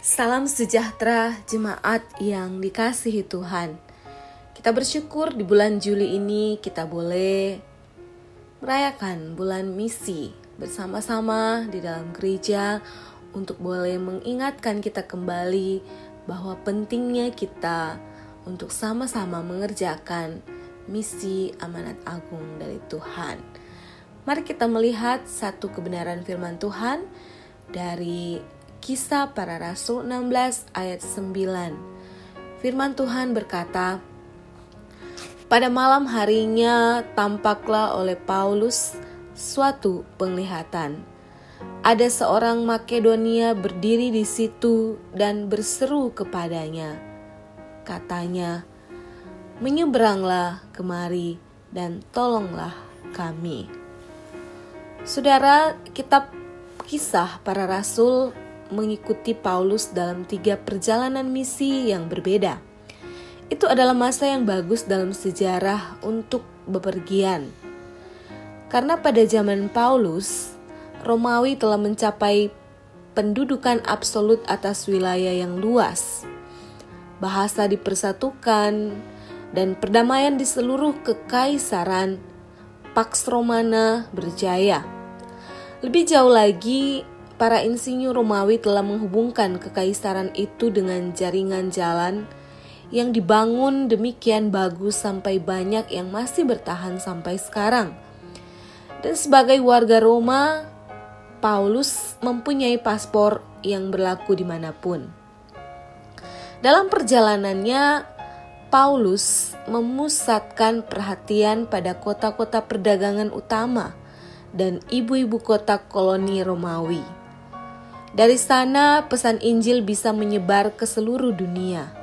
Salam sejahtera jemaat yang dikasihi Tuhan. Kita bersyukur di bulan Juli ini kita boleh merayakan bulan misi bersama-sama di dalam gereja untuk boleh mengingatkan kita kembali bahwa pentingnya kita untuk sama-sama mengerjakan misi amanat agung dari Tuhan. Mari kita melihat satu kebenaran firman Tuhan dari Kisah para Rasul 16 ayat 9. Firman Tuhan berkata, Pada malam harinya tampaklah oleh Paulus suatu penglihatan. Ada seorang Makedonia berdiri di situ dan berseru kepadanya. Katanya, "Menyeberanglah kemari dan tolonglah kami." Saudara, kitab Kisah para Rasul mengikuti Paulus dalam tiga perjalanan misi yang berbeda. Itu adalah masa yang bagus dalam sejarah untuk bepergian. Karena pada zaman Paulus, Romawi telah mencapai pendudukan absolut atas wilayah yang luas. Bahasa dipersatukan dan perdamaian di seluruh kekaisaran Pax Romana berjaya. Lebih jauh lagi, para insinyur Romawi telah menghubungkan kekaisaran itu dengan jaringan jalan yang dibangun demikian bagus sampai banyak yang masih bertahan sampai sekarang. Dan sebagai warga Roma, Paulus mempunyai paspor yang berlaku di mana pun. Dalam perjalanannya, Paulus memusatkan perhatian pada kota-kota perdagangan utama dan ibu-ibu kota koloni Romawi. Dari sana, pesan Injil bisa menyebar ke seluruh dunia.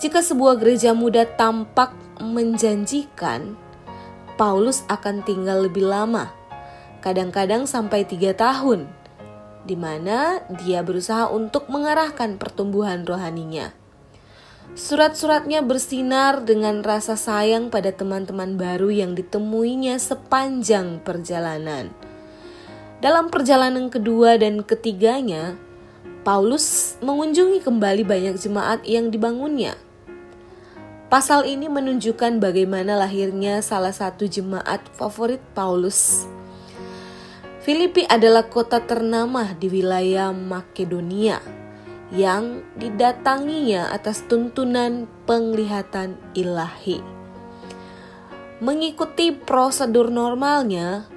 Jika sebuah gereja muda tampak menjanjikan, Paulus akan tinggal lebih lama, kadang-kadang sampai tiga tahun, di mana dia berusaha untuk mengarahkan pertumbuhan rohaninya. Surat-suratnya bersinar dengan rasa sayang pada teman-teman baru yang ditemuinya sepanjang perjalanan. Dalam perjalanan kedua dan ketiganya, Paulus mengunjungi kembali banyak jemaat yang dibangunnya. Pasal ini menunjukkan bagaimana lahirnya salah satu jemaat favorit Paulus. Filipi adalah kota ternama di wilayah Makedonia yang didatanginya atas tuntunan penglihatan ilahi. Mengikuti prosedur normalnya,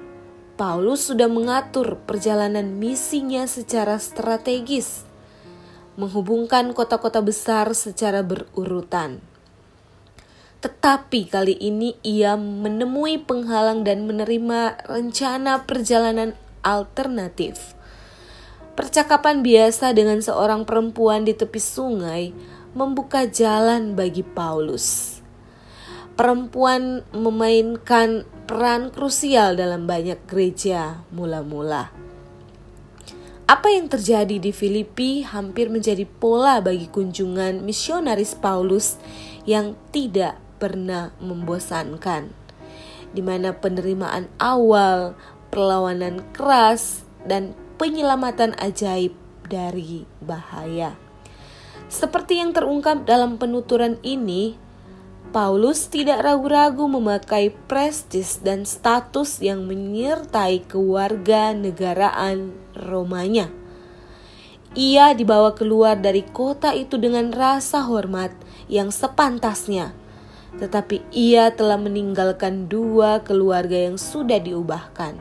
Paulus sudah mengatur perjalanan misinya secara strategis, menghubungkan kota-kota besar secara berurutan. Tetapi kali ini ia menemui penghalang dan menerima rencana perjalanan alternatif. Percakapan biasa dengan seorang perempuan di tepi sungai membuka jalan bagi Paulus. Perempuan memainkan peran krusial dalam banyak gereja mula-mula. Apa yang terjadi di Filipi hampir menjadi pola bagi kunjungan misionaris Paulus yang tidak pernah membosankan, di mana penerimaan awal, perlawanan keras, dan penyelamatan ajaib dari bahaya. Seperti yang terungkap dalam penuturan ini, Paulus tidak ragu-ragu memakai prestis dan status yang menyertai keluarga negaraan Romanya. Ia dibawa keluar dari kota itu dengan rasa hormat yang sepantasnya, tetapi ia telah meninggalkan dua keluarga yang sudah diubahkan.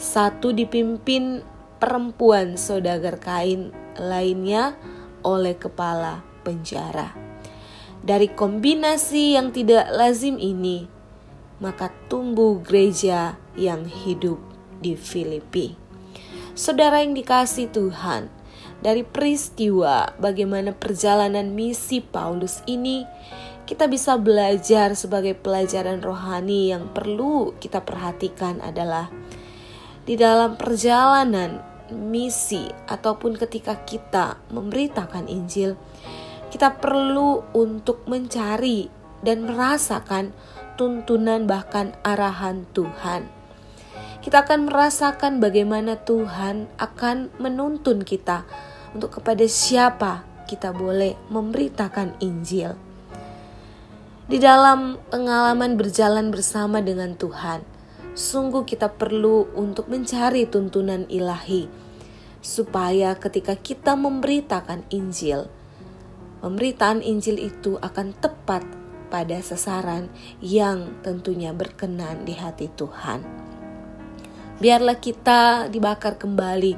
Satu dipimpin perempuan saudagar kain, lainnya oleh kepala penjara. Dari kombinasi yang tidak lazim ini, maka tumbuh gereja yang hidup di Filipi. Saudara yang dikasih Tuhan, dari peristiwa bagaimana perjalanan misi Paulus ini, kita bisa belajar sebagai pelajaran rohani yang perlu kita perhatikan adalah di dalam perjalanan misi ataupun ketika kita memberitakan Injil, kita perlu untuk mencari dan merasakan tuntunan bahkan arahan Tuhan. Kita akan merasakan bagaimana Tuhan akan menuntun kita untuk kepada siapa kita boleh memberitakan Injil. Di dalam pengalaman berjalan bersama dengan Tuhan, sungguh kita perlu untuk mencari tuntunan ilahi, supaya ketika kita memberitakan Injil, pemberitaan Injil itu akan tepat pada sasaran yang tentunya berkenan di hati Tuhan. Biarlah kita dibakar kembali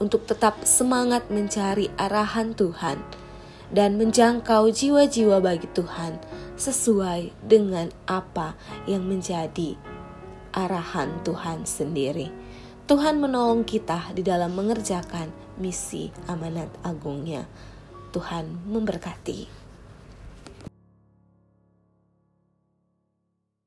untuk tetap semangat mencari arahan Tuhan dan menjangkau jiwa-jiwa bagi Tuhan sesuai dengan apa yang menjadi arahan Tuhan sendiri. Tuhan menolong kita di dalam mengerjakan misi amanat agungnya. Tuhan memberkati.